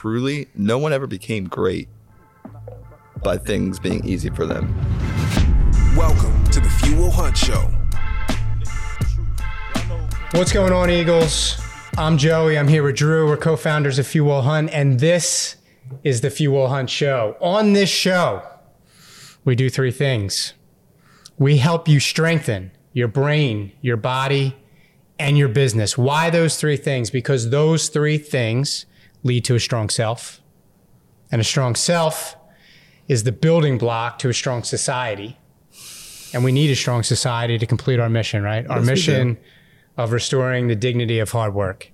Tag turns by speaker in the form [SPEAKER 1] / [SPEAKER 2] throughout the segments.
[SPEAKER 1] truly, no one ever became great by things being easy for them.
[SPEAKER 2] Welcome to the Few Will Hunt Show.
[SPEAKER 3] What's going on, Eagles? I'm Joey. I'm here with Drew. We're co founders of Few Will Hunt, and this is the Few Will Hunt Show. On this show, we do three things we help you strengthen your brain, your body, and your business. Why those three things? Because those three things lead to a strong self. And a strong self is the building block to a strong society. And we need a strong society to complete our mission, right? Our
[SPEAKER 1] Yes,
[SPEAKER 3] mission of restoring the dignity of hard work.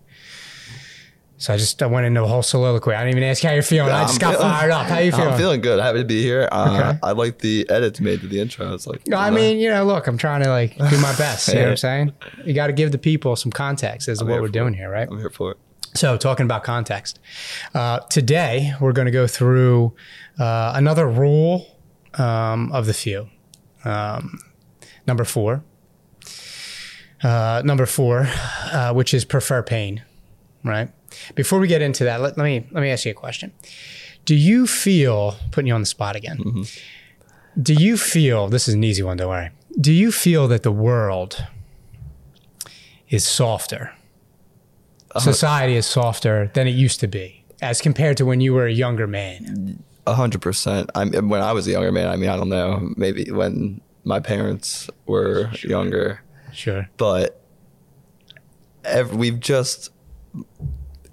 [SPEAKER 3] So I just I went into a whole soliloquy. I didn't even ask how you're feeling. I
[SPEAKER 1] I'm
[SPEAKER 3] just got
[SPEAKER 1] feeling-
[SPEAKER 3] fired up. How you feeling?
[SPEAKER 1] I'm feeling good. Happy to be here. Uh,
[SPEAKER 3] Okay.
[SPEAKER 1] I like the edits made to the intro. It's like,
[SPEAKER 3] No, I
[SPEAKER 1] know,
[SPEAKER 3] mean, you know, look, I'm trying to like do my best. You know what I'm saying? You got to give the people some context as to
[SPEAKER 1] I'm
[SPEAKER 3] what we're doing
[SPEAKER 1] it.
[SPEAKER 3] here, right?
[SPEAKER 1] I'm here for it.
[SPEAKER 3] So, talking about context, uh, today we're going to go through uh, another rule um, of the few. Um, number four. Uh, number four, uh, which is prefer pain, right? Before we get into that, let, let me let me ask you a question. Do you feel putting you on the spot again? Do you feel this is an easy one? Don't worry. Do you feel that the world is softer? Society is softer than it used to be, as compared to when you were a younger man.
[SPEAKER 1] A hundred percent. I'm when I was a younger man. I mean, I don't know. Maybe when my parents were younger,
[SPEAKER 3] Sure.
[SPEAKER 1] but ev- we've just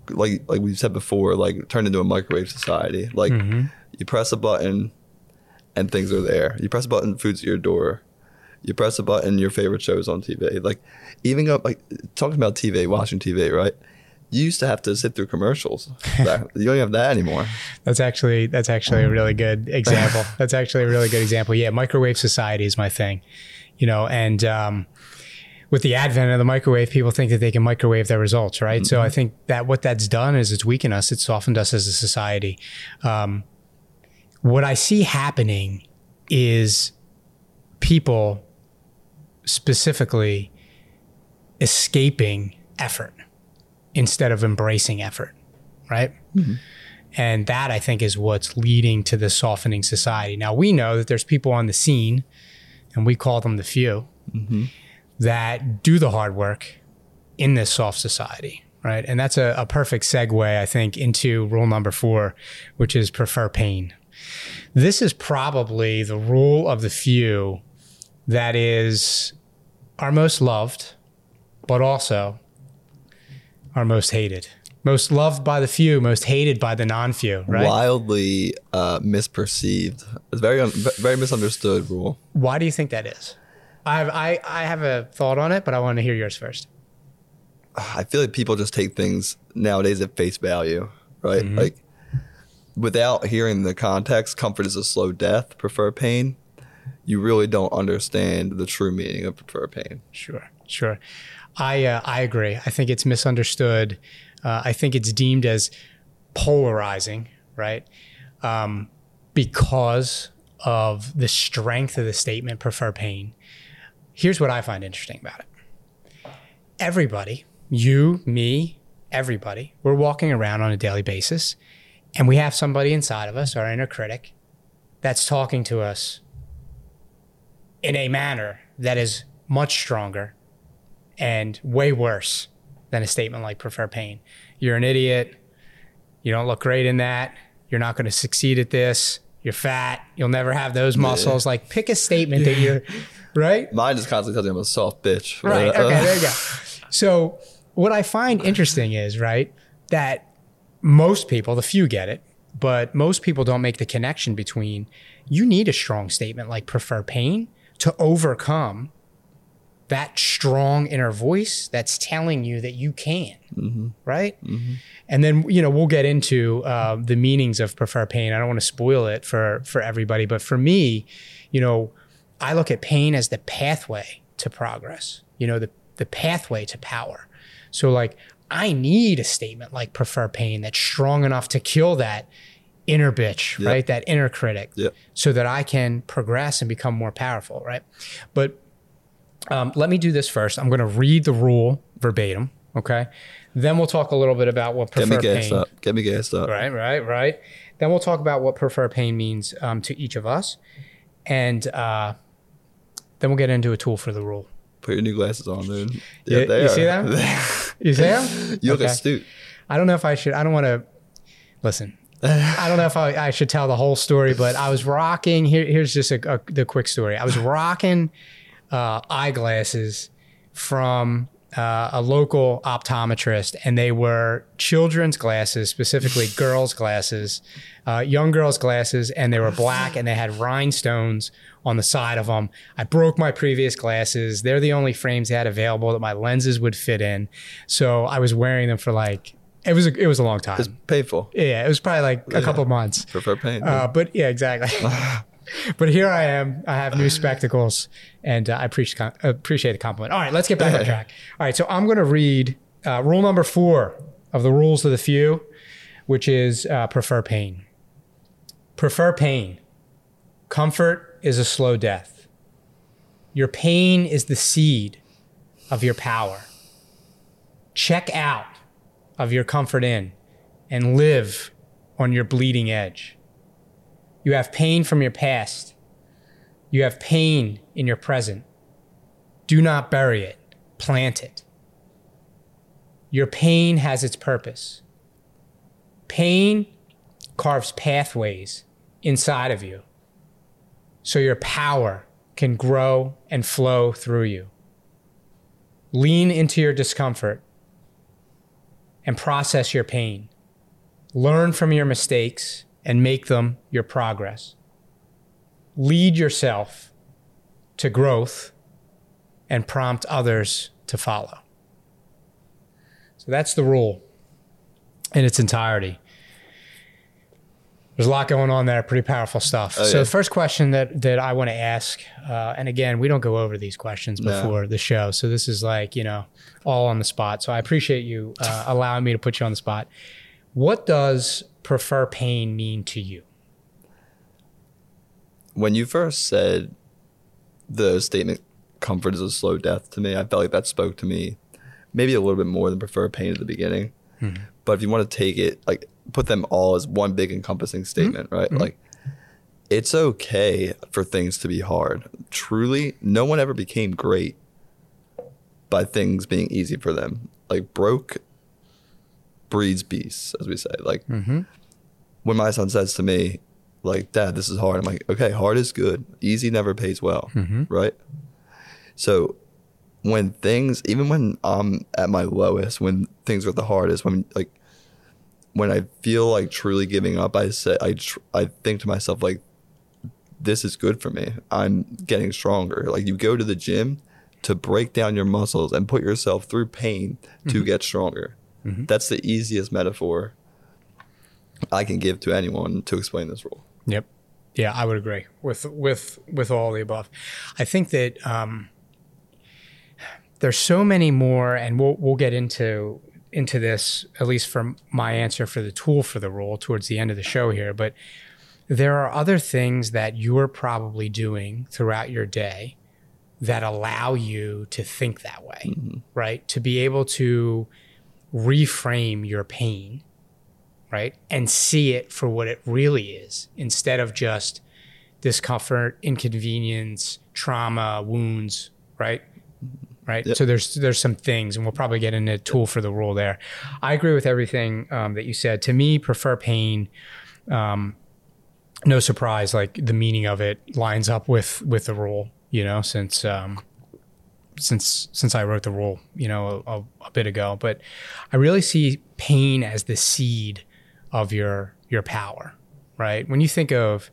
[SPEAKER 1] like like we've said before, like turned into a microwave society. Like
[SPEAKER 3] Mm-hmm.
[SPEAKER 1] you press a button, and things are there. You press a button, food's at your door. You press a button, your favorite show's on TV. Like even up like talking about TV, watching TV, right? You used to have to sit through commercials. You don't have that anymore.
[SPEAKER 3] That's actually that's actually a really good example. That's actually a really good example. Yeah, microwave society is my thing, you know, and um, with the advent of the microwave, people think that they can microwave their results, right? So I think that what that's done is it's weakened us. It's softened us as a society. Um, what I see happening is people specifically escaping effort instead of embracing effort, right? Mm-hmm. And that I think is what's leading to the softening society. Now we know that there's people on the scene, and we call them the few, mm-hmm. that do the hard work in this soft society, right? And that's a, a perfect segue, I think, into rule number four, which is prefer pain. This is probably the rule of the few that is our most loved, but also our most hated. Most loved by the few, most hated by the non-few, right?
[SPEAKER 1] Wildly uh, misperceived. It's very un- very misunderstood rule.
[SPEAKER 3] Why do you think that is? I have, I, I have a thought on it, but I want to hear yours first.
[SPEAKER 1] I feel like people just take things nowadays at face value, right?
[SPEAKER 3] Mm-hmm.
[SPEAKER 1] Like without hearing the context, comfort is a slow death, prefer pain. You really don't understand the true meaning of prefer pain.
[SPEAKER 3] Sure, sure. I uh, I agree. I think it's misunderstood. Uh, I think it's deemed as polarizing, right? Um, because of the strength of the statement "prefer pain." Here's what I find interesting about it. Everybody, you, me, everybody, we're walking around on a daily basis, and we have somebody inside of us, our inner critic, that's talking to us in a manner that is much stronger and way worse than a statement like prefer pain. You're an idiot. You don't look great in that. You're not going to succeed at this. You're fat. You'll never have those muscles. Like pick a statement that you're right.
[SPEAKER 1] Mine just constantly tells me I'm a soft bitch.
[SPEAKER 3] Right. Okay. There you go. So what I find interesting is right that most people, the few get it, but most people don't make the connection between you need a strong statement like prefer pain to overcome that strong inner voice that's telling you that you can, right? And then you know we'll get into uh, the meanings of prefer pain. I don't want to spoil it for for everybody, but for me, you know, I look at pain as the pathway to progress. You know, the the pathway to power. So like I need a statement like prefer pain that's strong enough to kill that inner bitch,
[SPEAKER 1] Yep.
[SPEAKER 3] right? That inner critic,
[SPEAKER 1] Yep.
[SPEAKER 3] so that I can progress and become more powerful, right? But um, let me do this first. I'm going to read the rule verbatim, Okay. Then we'll talk a little bit about what
[SPEAKER 1] Get me gassed
[SPEAKER 3] pain.
[SPEAKER 1] up. Get me gassed up.
[SPEAKER 3] Right, right, right. Then we'll talk about what prefer pain means um, to each of us, and uh, then we'll get into a tool for the rule.
[SPEAKER 1] Put your new glasses on, dude.
[SPEAKER 3] Yeah,
[SPEAKER 1] they
[SPEAKER 3] you see that? You see them?
[SPEAKER 1] you look
[SPEAKER 3] Okay.
[SPEAKER 1] astute.
[SPEAKER 3] I don't know if I should. I don't want to listen. I don't know if I, I should tell the whole story, but I was rocking. Here, here's just a, a, the quick story. I was rocking uh, eyeglasses from uh, a local optometrist, and they were children's glasses, specifically girls' glasses, uh, young girls' glasses, and they were black and they had rhinestones on the side of them. I broke my previous glasses. They're the only frames they had available that my lenses would fit in. So I was wearing them for like it was a, it was a long time.
[SPEAKER 1] It's painful.
[SPEAKER 3] yeah, it was probably like a couple of months.
[SPEAKER 1] Prefer pain.
[SPEAKER 3] Uh, but yeah, exactly. but here I am. I have new spectacles, and uh, I appreciate appreciate the compliment. All right, let's get back on track. All right, so I'm going to read uh, rule number four of the rules of the few, which is uh, prefer pain. Prefer pain. Comfort is a slow death. Your pain is the seed of your power. Check out of your comfort in and live on your bleeding edge. You have pain from your past. You have pain in your present. Do not bury it, plant it. Your pain has its purpose. Pain carves pathways inside of you so your power can grow and flow through you. Lean into your discomfort and process your pain. Learn from your mistakes and make them your progress. Lead yourself to growth and prompt others to follow. So that's the rule in its entirety. There's a lot going on there, pretty powerful stuff.
[SPEAKER 1] Oh,
[SPEAKER 3] so
[SPEAKER 1] yeah.
[SPEAKER 3] the first question that that I want to ask, uh, and again, we don't go over these questions
[SPEAKER 1] No.
[SPEAKER 3] before the show, so this is like you know all on the spot. So I appreciate you uh, allowing me to put you on the spot. What does prefer pain mean to you?
[SPEAKER 1] when you first said the statement comfort is a slow death to me i felt like that spoke to me maybe a little bit more than prefer pain at the beginning. Hmm. But if you want to take it like put them all as one big encompassing statement hmm. right? Hmm. Like it's okay for things to be hard. Truly no one ever became great by things being easy for them. Like broke breeds beasts as we say like mm-hmm. when my son says to me, like, Dad, this is hard, I'm like, okay, hard is good. Easy never pays well, mm-hmm. right? So when things, even when I'm at my lowest, when things are the hardest, when like, when I feel like truly giving up, I say, I, tr- I think to myself, like, this is good for me. I'm getting stronger. Like, you go to the gym to break down your muscles and put yourself through pain to mm-hmm. get stronger. That's the easiest metaphor I can give to anyone to explain this rule.
[SPEAKER 3] Yep. Yeah, I would agree with with with all the above. I think that um, there's so many more, and we'll we'll get into into this at least from my answer for the tool for the rule towards the end of the show here. But there are other things that you're probably doing throughout your day that allow you to think that way, right? To be able to reframe your pain right? And see it for what it really is instead of just discomfort, inconvenience, trauma, wounds, right? Right.
[SPEAKER 1] Yep.
[SPEAKER 3] So there's there's some things, and we'll probably get into a tool for the rule there. I agree with everything um, that you said. To me, prefer pain. Um, no surprise, like the meaning of it lines up with with the rule. You know, since um, since since I wrote the rule, you know, a, a bit ago. But I really see pain as the seed of your your power, right? When you think of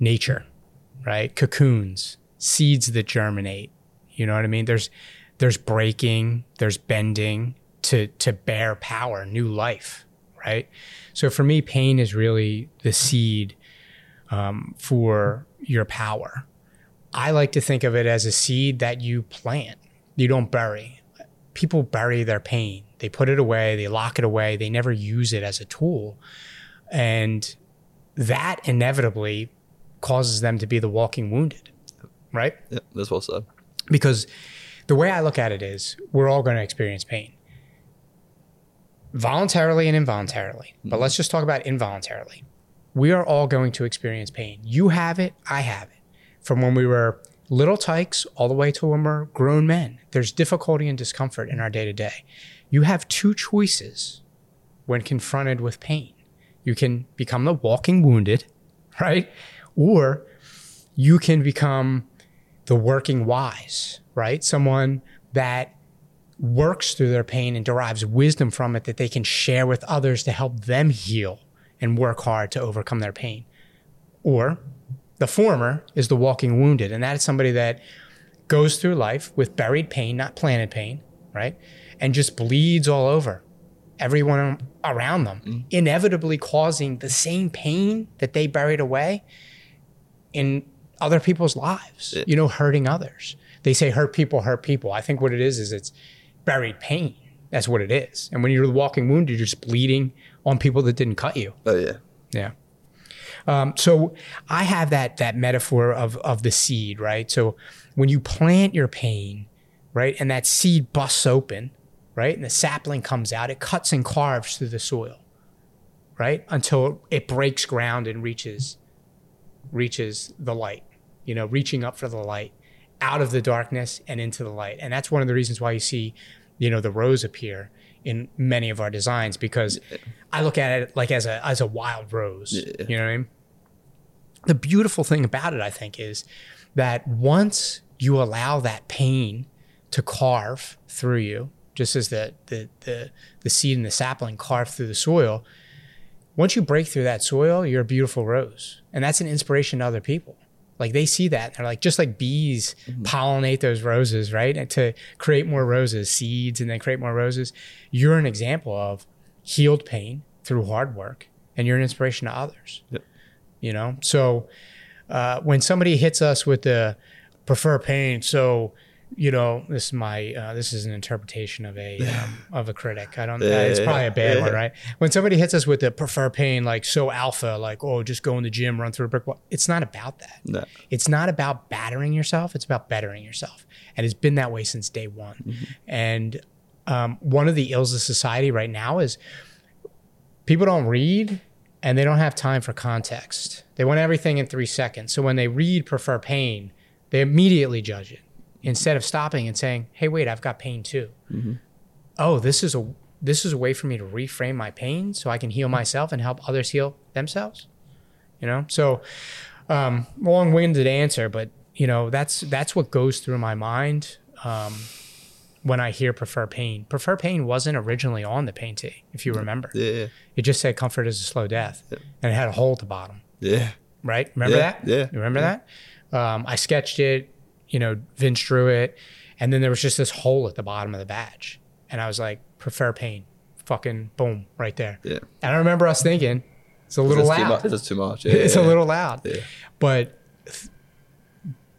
[SPEAKER 3] nature, right? Cocoons, seeds that germinate. You know what I mean? There's there's breaking, there's bending to to bear power, new life, right? So for me, pain is really the seed um, for your power. I like to think of it as a seed that you plant. You don't bury. People bury their pain. They put it away, they lock it away, they never use it as a tool. And that inevitably causes them to be the walking wounded, right?
[SPEAKER 1] Yeah, that's well said.
[SPEAKER 3] Because the way I look at it is we're all going to experience pain. voluntarily and involuntarily. But mm-hmm. let's just talk about involuntarily. We are all going to experience pain. You have it, I have it. From when we were little tykes all the way to when we're grown men, there's difficulty and discomfort in our day to day. You have two choices when confronted with pain. You can become the walking wounded, right? Or you can become the working wise, right? Someone that works through their pain and derives wisdom from it that they can share with others to help them heal and work hard to overcome their pain. Or the former is the walking wounded, and that is somebody that goes through life with buried pain, not planted pain, right? And just bleeds all over everyone around them, mm-hmm. inevitably causing the same pain that they buried away in other people's lives, you know, hurting others. They say hurt people hurt people. I think what it is is it's buried pain. That's what it is. And when you're the walking wounded, you're just bleeding on people that didn't cut you.
[SPEAKER 1] Oh yeah.
[SPEAKER 3] Yeah. Um, so I have that that metaphor of of the seed, right? So when you plant your pain, right, and that seed busts open, right, and the sapling comes out, it cuts and carves through the soil, right, until it breaks ground and reaches reaches the light. You know, reaching up for the light, out of the darkness and into the light, and that's one of the reasons why you see, you know, the rose appear in many of our designs because I look at it like as a as a wild rose.
[SPEAKER 1] Yeah.
[SPEAKER 3] You know what I mean? The beautiful thing about it, I think, is that once you allow that pain to carve through you, just as the the the, the seed and the sapling carve through the soil, once you break through that soil, you're a beautiful rose. And that's an inspiration to other people. Like they see that. They're like, just like bees pollinate those roses, right? And to create more roses, seeds, and then create more roses. You're an example of healed pain through hard work, and you're an inspiration to others.
[SPEAKER 1] Yep.
[SPEAKER 3] You know? So uh, when somebody hits us with the prefer pain, so you know, this is my uh, this is an interpretation of a um, of a critic. I don't.
[SPEAKER 1] Yeah,
[SPEAKER 3] it's probably a bad
[SPEAKER 1] yeah.
[SPEAKER 3] one, right? When somebody hits us with the prefer pain, like so alpha, like oh, just go in the gym, run through a brick wall. It's not about that.
[SPEAKER 1] No.
[SPEAKER 3] It's not about battering yourself. It's about bettering yourself, and it's been that way since day one. And um, one of the ills of society right now is people don't read and they don't have time for context. They want everything in three seconds. So when they read prefer pain, they immediately judge it instead of stopping and saying, "Hey, wait, I've got pain too. Oh, this is a this is a way for me to reframe my pain so I can heal myself and help others heal themselves." You know, so um, long-winded answer, but you know that's that's what goes through my mind um, when I hear prefer pain. Prefer pain wasn't originally on the pain tee, if you remember.
[SPEAKER 1] Yeah.
[SPEAKER 3] It just said comfort is a slow death, and it had a hole at the bottom
[SPEAKER 1] Yeah.
[SPEAKER 3] right? Remember
[SPEAKER 1] Yeah,
[SPEAKER 3] that?
[SPEAKER 1] yeah,
[SPEAKER 3] You remember that? Um, I sketched it, you know, Vince drew it, and then there was just this hole at the bottom of the badge. And I was like, prefer pain. Fucking boom, right there.
[SPEAKER 1] Yeah.
[SPEAKER 3] And I remember us thinking, it's a little
[SPEAKER 1] is too
[SPEAKER 3] loud.
[SPEAKER 1] much. Is too much. Yeah,
[SPEAKER 3] it's
[SPEAKER 1] yeah,
[SPEAKER 3] a little loud.
[SPEAKER 1] Yeah.
[SPEAKER 3] But th-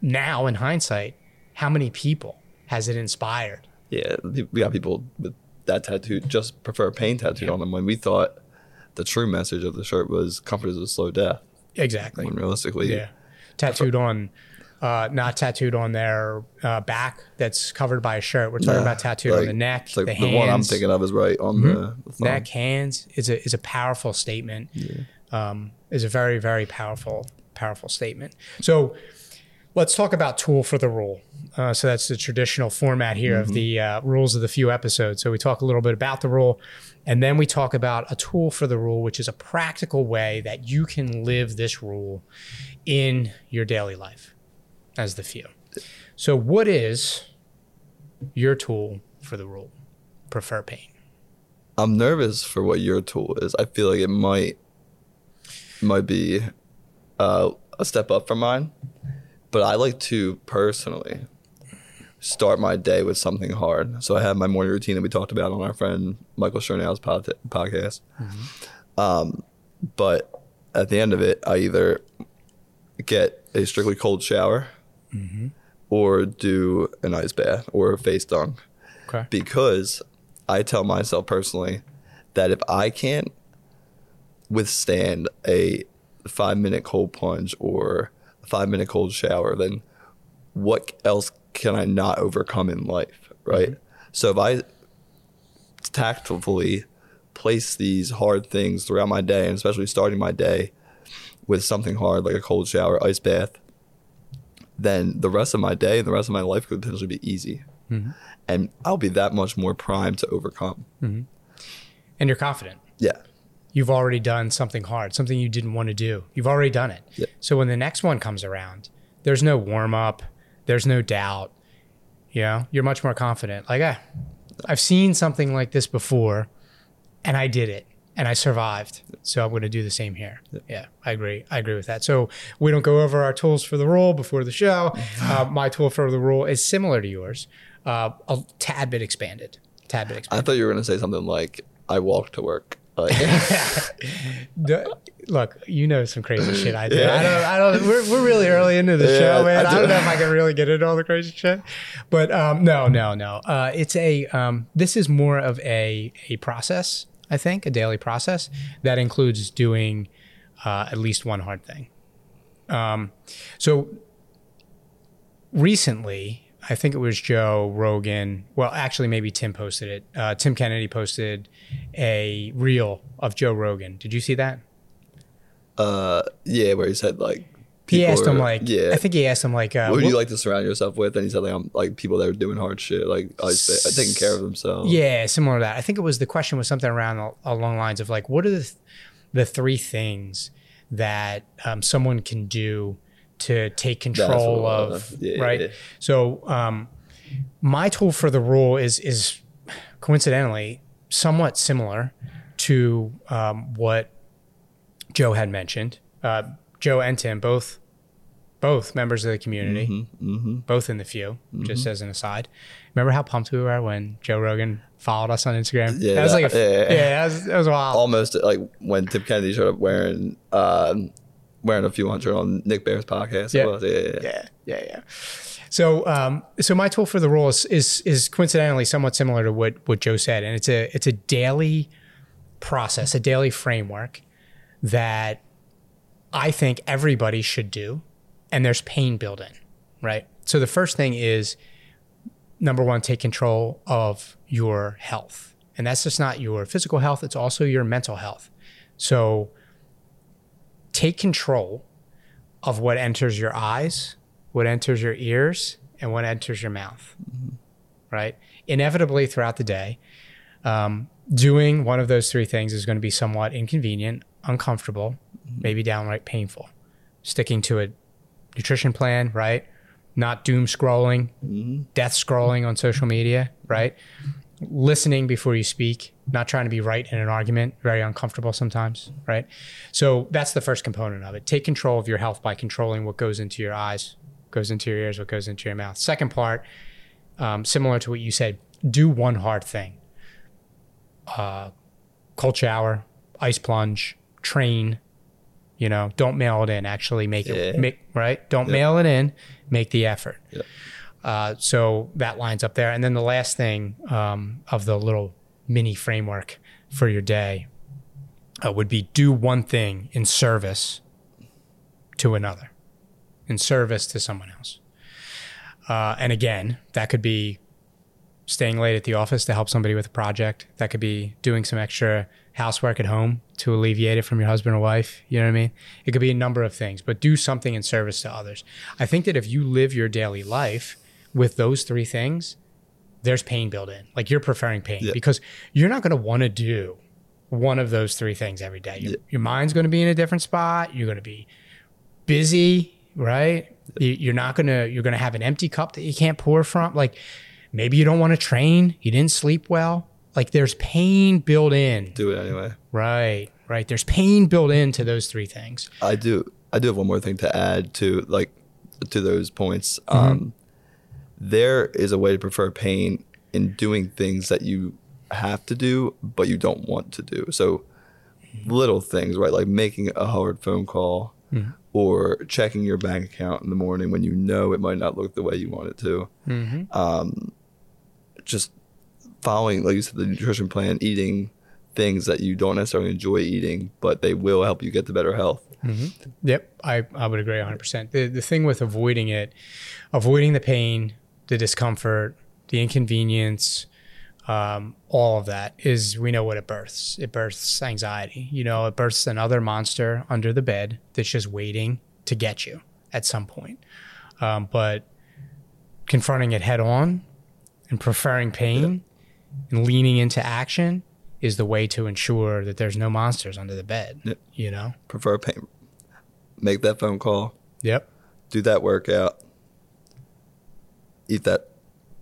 [SPEAKER 3] now, in hindsight, how many people has it inspired?
[SPEAKER 1] Yeah, we got people with that tattoo just prefer pain tattooed on them when we thought the true message of the shirt was comfort is a slow death.
[SPEAKER 3] Exactly.
[SPEAKER 1] When realistically,
[SPEAKER 3] Yeah. Tattooed on, uh, not tattooed on their uh, back that's covered by a shirt. We're talking
[SPEAKER 1] Nah,
[SPEAKER 3] about tattooed on the neck,
[SPEAKER 1] like
[SPEAKER 3] the
[SPEAKER 1] the,
[SPEAKER 3] hands.
[SPEAKER 1] one I'm thinking of is right on the, the thumb.
[SPEAKER 3] neck, hands is a is a powerful statement. Um, is a very very powerful powerful statement. So let's talk about tool for the rule. Uh, so that's the traditional format here of the uh, rules of the few episodes. So we talk a little bit about the rule, and then we talk about a tool for the rule, which is a practical way that you can live this rule in your daily life as the few. So what is your tool for the rule? Prefer pain.
[SPEAKER 1] I'm nervous for what your tool is. I feel like it might might be uh, a step up from mine, but I like to personally start my day with something hard. So I have my morning routine that we talked about on our friend Michael Chernow's pod- podcast. Um, but at the end of it, I either get a strictly cold shower Mm-hmm. or do an ice bath or a face dunk
[SPEAKER 3] Okay.
[SPEAKER 1] because I tell myself personally that if I can't withstand a five minute cold plunge or a five minute cold shower, then what else can I not overcome in life? Right. Mm-hmm. So if I tactfully place these hard things throughout my day, and especially starting my day with something hard like a cold shower, ice bath, then the rest of my day and the rest of my life could potentially be easy. And I'll be that much more primed to overcome.
[SPEAKER 3] and you're confident.
[SPEAKER 1] Yeah.
[SPEAKER 3] You've already done something hard, something you didn't want to do. You've already done it.
[SPEAKER 1] Yeah.
[SPEAKER 3] So when the next one comes around, there's no warm up, there's no doubt. You know, you're much more confident. Like, ah, I've seen something like this before, and I did it, and I survived. So I'm going to do the same here. Yeah. I agree. I agree with that. So we don't go over our tools for the role before the show. Uh, my tool for the role is similar to yours, uh, a tad bit expanded. Tad bit expanded.
[SPEAKER 1] I thought you were going to say something like, I walk to work. Like,
[SPEAKER 3] The- look, you know some crazy shit I do. I don't. I don't. We're, we're really early into the
[SPEAKER 1] Yeah,
[SPEAKER 3] show, man.
[SPEAKER 1] I
[SPEAKER 3] I,
[SPEAKER 1] do.
[SPEAKER 3] don't know if I can really get into all the crazy shit, but um, no, no, no. Uh, it's a. Um, this is more of a a process. I think a daily process that includes doing uh, at least one hard thing. Um, so recently, I think it was Joe Rogan. Well, actually, maybe Tim posted it. Uh, Tim Kennedy posted a reel of Joe Rogan. Did you see that?
[SPEAKER 1] uh, yeah, where he said, like,
[SPEAKER 3] He asked him like,
[SPEAKER 1] yeah.
[SPEAKER 3] I think he asked him like, uh,
[SPEAKER 1] what would
[SPEAKER 3] what-
[SPEAKER 1] you like to surround yourself with? And he said, like, I'm like people that are doing hard shit, like ba- taking care of themselves.
[SPEAKER 3] yeah, similar to that. I think it was the question was something around al- along lines of like, what are the th- the three things that um, someone can do to take control of
[SPEAKER 1] yeah,
[SPEAKER 3] right?
[SPEAKER 1] yeah.
[SPEAKER 3] So um, my tool for the rule is is coincidentally somewhat similar to um, what Joe had mentioned. Uh, Joe and Tim both both members of the community,
[SPEAKER 1] Mm-hmm.
[SPEAKER 3] both in the few. Just as an aside, remember how pumped we were when Joe Rogan followed us on Instagram?
[SPEAKER 1] Yeah,
[SPEAKER 3] that was like a,
[SPEAKER 1] yeah,
[SPEAKER 3] yeah,
[SPEAKER 1] yeah.
[SPEAKER 3] that was that was wild.
[SPEAKER 1] Almost like when Tim Kennedy showed up wearing um, wearing a few hundred on Nick Bear's podcast.
[SPEAKER 3] Yeah.
[SPEAKER 1] Yeah, yeah, yeah.
[SPEAKER 3] yeah. So, um, so my tool for the rule is, is is coincidentally somewhat similar to what what Joe said, and it's a it's a daily process, a daily framework that I think everybody should do, and there's pain building, right? So the first thing is number one, take control of your health, and that's just not your physical health; it's also your mental health. So take control of what enters your eyes, what enters your ears, and what enters your mouth. Right? Inevitably throughout the day, um, doing one of those three things is going to be somewhat inconvenient, uncomfortable, maybe downright painful. Sticking to a nutrition plan, right? Not doom scrolling, death scrolling on social media, right? Listening before you speak, not trying to be right in an argument, very uncomfortable sometimes, right? So that's the first component of it. Take control of your health by controlling what goes into your eyes, goes into your ears, what goes into your mouth. Second part, um, similar to what you said, do one hard thing. Uh, cold shower, ice plunge, train. You know, don't mail it in. Actually, make it
[SPEAKER 1] Yeah.
[SPEAKER 3] make right. Don't mail it in. Make the effort.
[SPEAKER 1] Yeah.
[SPEAKER 3] Uh, so that lines up there. And then the last thing um, of the little mini framework for your day uh, would be do one thing in service to another, in service to someone else. Uh, and again, that could be staying late at the office to help somebody with a project. That could be doing some extra housework at home to alleviate it from your husband or wife. You know what I mean? It could be a number of things, but do something in service to others. I think that if you live your daily life with those three things, there's pain built in. Like you're preferring pain
[SPEAKER 1] Yeah.
[SPEAKER 3] because you're not going to want to do one of those three things every day. Your, your mind's going to be in a different spot. You're going to be busy, right? You- You're not going to, you're going to have an empty cup that you can't pour from. Like maybe you don't want to train. You didn't sleep well. Like there's pain built in.
[SPEAKER 1] Do it anyway.
[SPEAKER 3] Right, right. There's pain built into those three things.
[SPEAKER 1] I do. I do have one more thing to add to like to those points. Um, there is a way to prefer pain in doing things that you have to do, but you don't want to do. So little things, right? Like making a hard phone call or checking your bank account in the morning when you know it might not look the way you want it to. Um, just following, like you said, the nutrition plan, eating things that you don't necessarily enjoy eating, but they will help you get to better health.
[SPEAKER 3] Yep, I, I would agree 100%. The, the thing with avoiding it, avoiding the pain, the discomfort, the inconvenience, um, all of that is we know what it births. It births anxiety. You know, it births another monster under the bed that's just waiting to get you at some point. Um, but confronting it head on and preferring pain and leaning into action is the way to ensure that there's no monsters under the bed.
[SPEAKER 1] Yep.
[SPEAKER 3] You know?
[SPEAKER 1] Prefer pain. Make that phone call.
[SPEAKER 3] Yep.
[SPEAKER 1] Do that workout. Eat that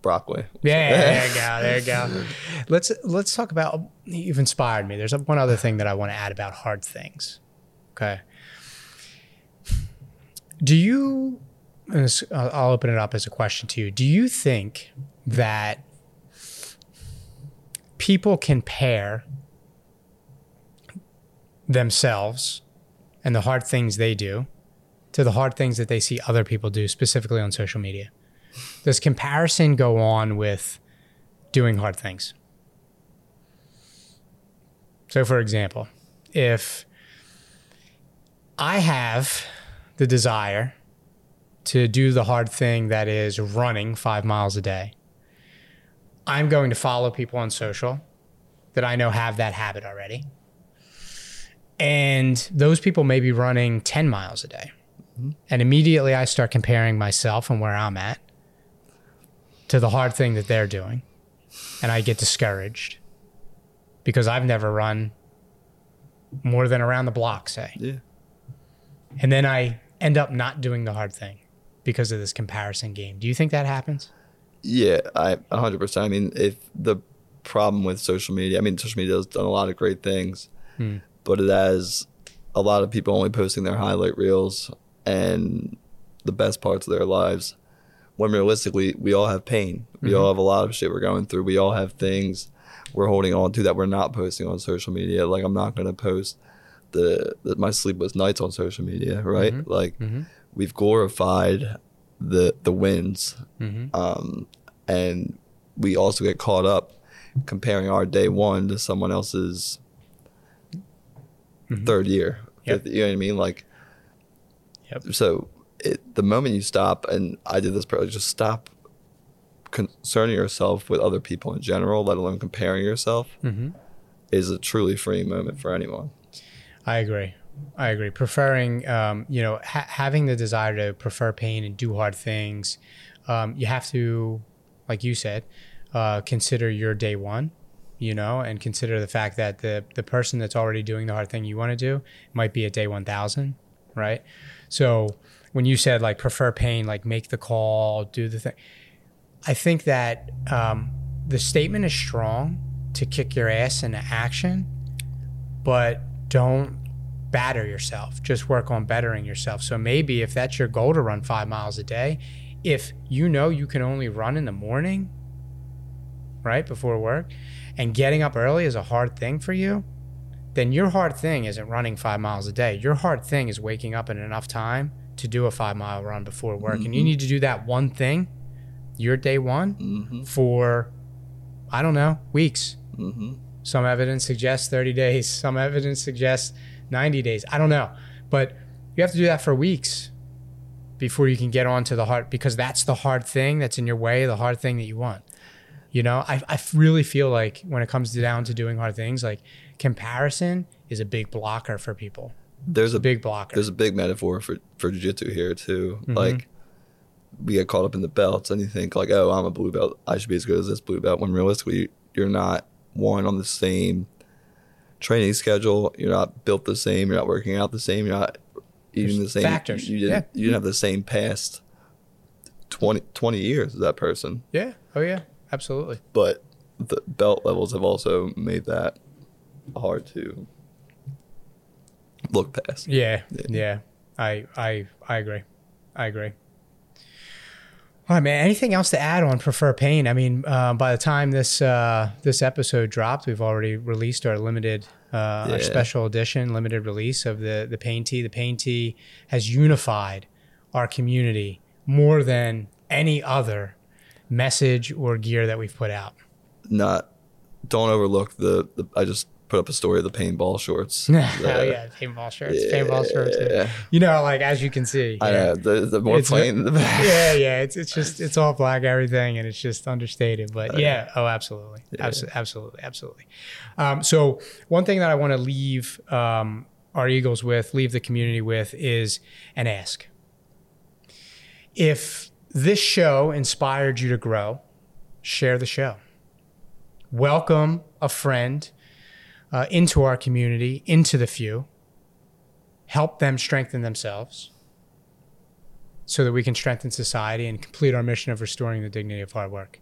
[SPEAKER 1] broccoli.
[SPEAKER 3] Yeah, there you go. There you go. Let's let's talk about. You've inspired me. There's one other thing that I want to add about hard things. Okay. Do you? I'll open it up as a question to you. Do you think that people compare themselves and the hard things they do to the hard things that they see other people do, specifically on social media? Does comparison go on with doing hard things? So, for example, if I have the desire to do the hard thing that is running five miles a day, I'm going to follow people on social that I know have that habit already. And those people may be running 10 miles a day. Mm-hmm. And immediately I start comparing myself and where I'm at to the hard thing that they're doing. And I get discouraged because I've never run more than around the block, say.
[SPEAKER 1] Yeah.
[SPEAKER 3] And then I end up not doing the hard thing because of this comparison game. Do you think that happens?
[SPEAKER 1] Yeah, I 100%. I mean, if the problem with social media, I mean, social media has done a lot of great things,
[SPEAKER 3] Hmm.
[SPEAKER 1] but it has a lot of people only posting their highlight reels and the best parts of their lives. When realistically, we all have pain. We mm-hmm. all have a lot of shit we're going through. We all have things we're holding on to that we're not posting on social media. Like, I'm not going to post the, the my sleepless nights on social media, right? Mm-hmm. Like, mm-hmm. We've glorified the the wins mm-hmm. um, and we also get caught up comparing our day one to someone else's mm-hmm. third year.
[SPEAKER 3] Yep.
[SPEAKER 1] You know what I mean? Like,
[SPEAKER 3] Yep.
[SPEAKER 1] so it, the moment you stop, and I did this, probably just stop concerning yourself with other people in general, let alone comparing yourself, mm-hmm. is a truly freeing moment for anyone.
[SPEAKER 3] I agree. I agree. Preferring, um, you know, ha- having the desire to prefer pain and do hard things, um, you have to, like you said, uh, consider your day one, you know, and consider the fact that the the person that's already doing the hard thing you want to do might be at day one thousand, right? So when you said like prefer pain, like make the call, do the thing, I think that um, the statement is strong to kick your ass into action, but don't batter yourself. Just work on bettering yourself. So maybe if that's your goal to run five miles a day, if you know you can only run in the morning, right before work, and getting up early is a hard thing for you, then your hard thing isn't running five miles a day. Your hard thing is waking up in enough time to do a five mile run before work. And you mm-hmm. need to do that one thing, your day one, mm-hmm. for, I don't know, weeks. Mm-hmm. Some evidence suggests 30 days. Some evidence suggests 90 days. I don't know. But you have to do that for weeks before you can get on to the hard, because that's the hard thing that's in your way, the hard thing that you want. You know, I, I really feel like when it comes down to doing hard things, like comparison is a big blocker for people.
[SPEAKER 1] There's a
[SPEAKER 3] Big blocker.
[SPEAKER 1] there's a big metaphor for for jiu-jitsu here too
[SPEAKER 3] Mm-hmm.
[SPEAKER 1] like we get caught up in the belts and you think like oh i'm a blue belt i should be as good as this blue belt when realistically you're not one on the same training schedule you're not built the same you're not working out the same you're not eating
[SPEAKER 3] There's
[SPEAKER 1] the same
[SPEAKER 3] factors,
[SPEAKER 1] you, didn't
[SPEAKER 3] yeah.
[SPEAKER 1] you didn't have the same past 20, 20 years as that person
[SPEAKER 3] yeah. Oh, yeah. Absolutely.
[SPEAKER 1] but the belt levels have also made that hard to look past
[SPEAKER 3] Yeah, yeah. I I I agree. I agree. All right, man. Anything else to add on prefer pain? I mean, uh, by the time this uh, this episode dropped, we've already released our limited, uh, our special edition, limited release of the the pain tee. The pain tee has unified our community more than any other message or gear that we've put out.
[SPEAKER 1] not don't overlook the, the I just put up a story of the paintball shorts.
[SPEAKER 3] oh yeah, paintball shirts, paintball shirts.
[SPEAKER 1] Yeah.
[SPEAKER 3] You know, like as you can see,
[SPEAKER 1] I
[SPEAKER 3] yeah.
[SPEAKER 1] know the, the more plain the better.
[SPEAKER 3] yeah, yeah. It's it's just it's all black everything, and it's just understated. But yeah, oh, absolutely, Abso- absolutely, absolutely. Um, so one thing that I want to leave um, our Eagles with, leave the community with, is an ask. If this show inspired you to grow, share the show. Welcome a friend uh, into our community, into the few. Help them strengthen themselves so that we can strengthen society and complete our mission of restoring the dignity of hard work.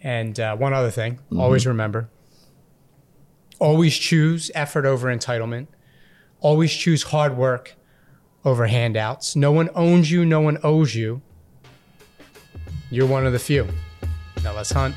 [SPEAKER 3] And uh, one other thing, always remember always choose effort over entitlement, always choose hard work over handouts. No one owns you, no one owes you. You're one of the few. Now let's hunt.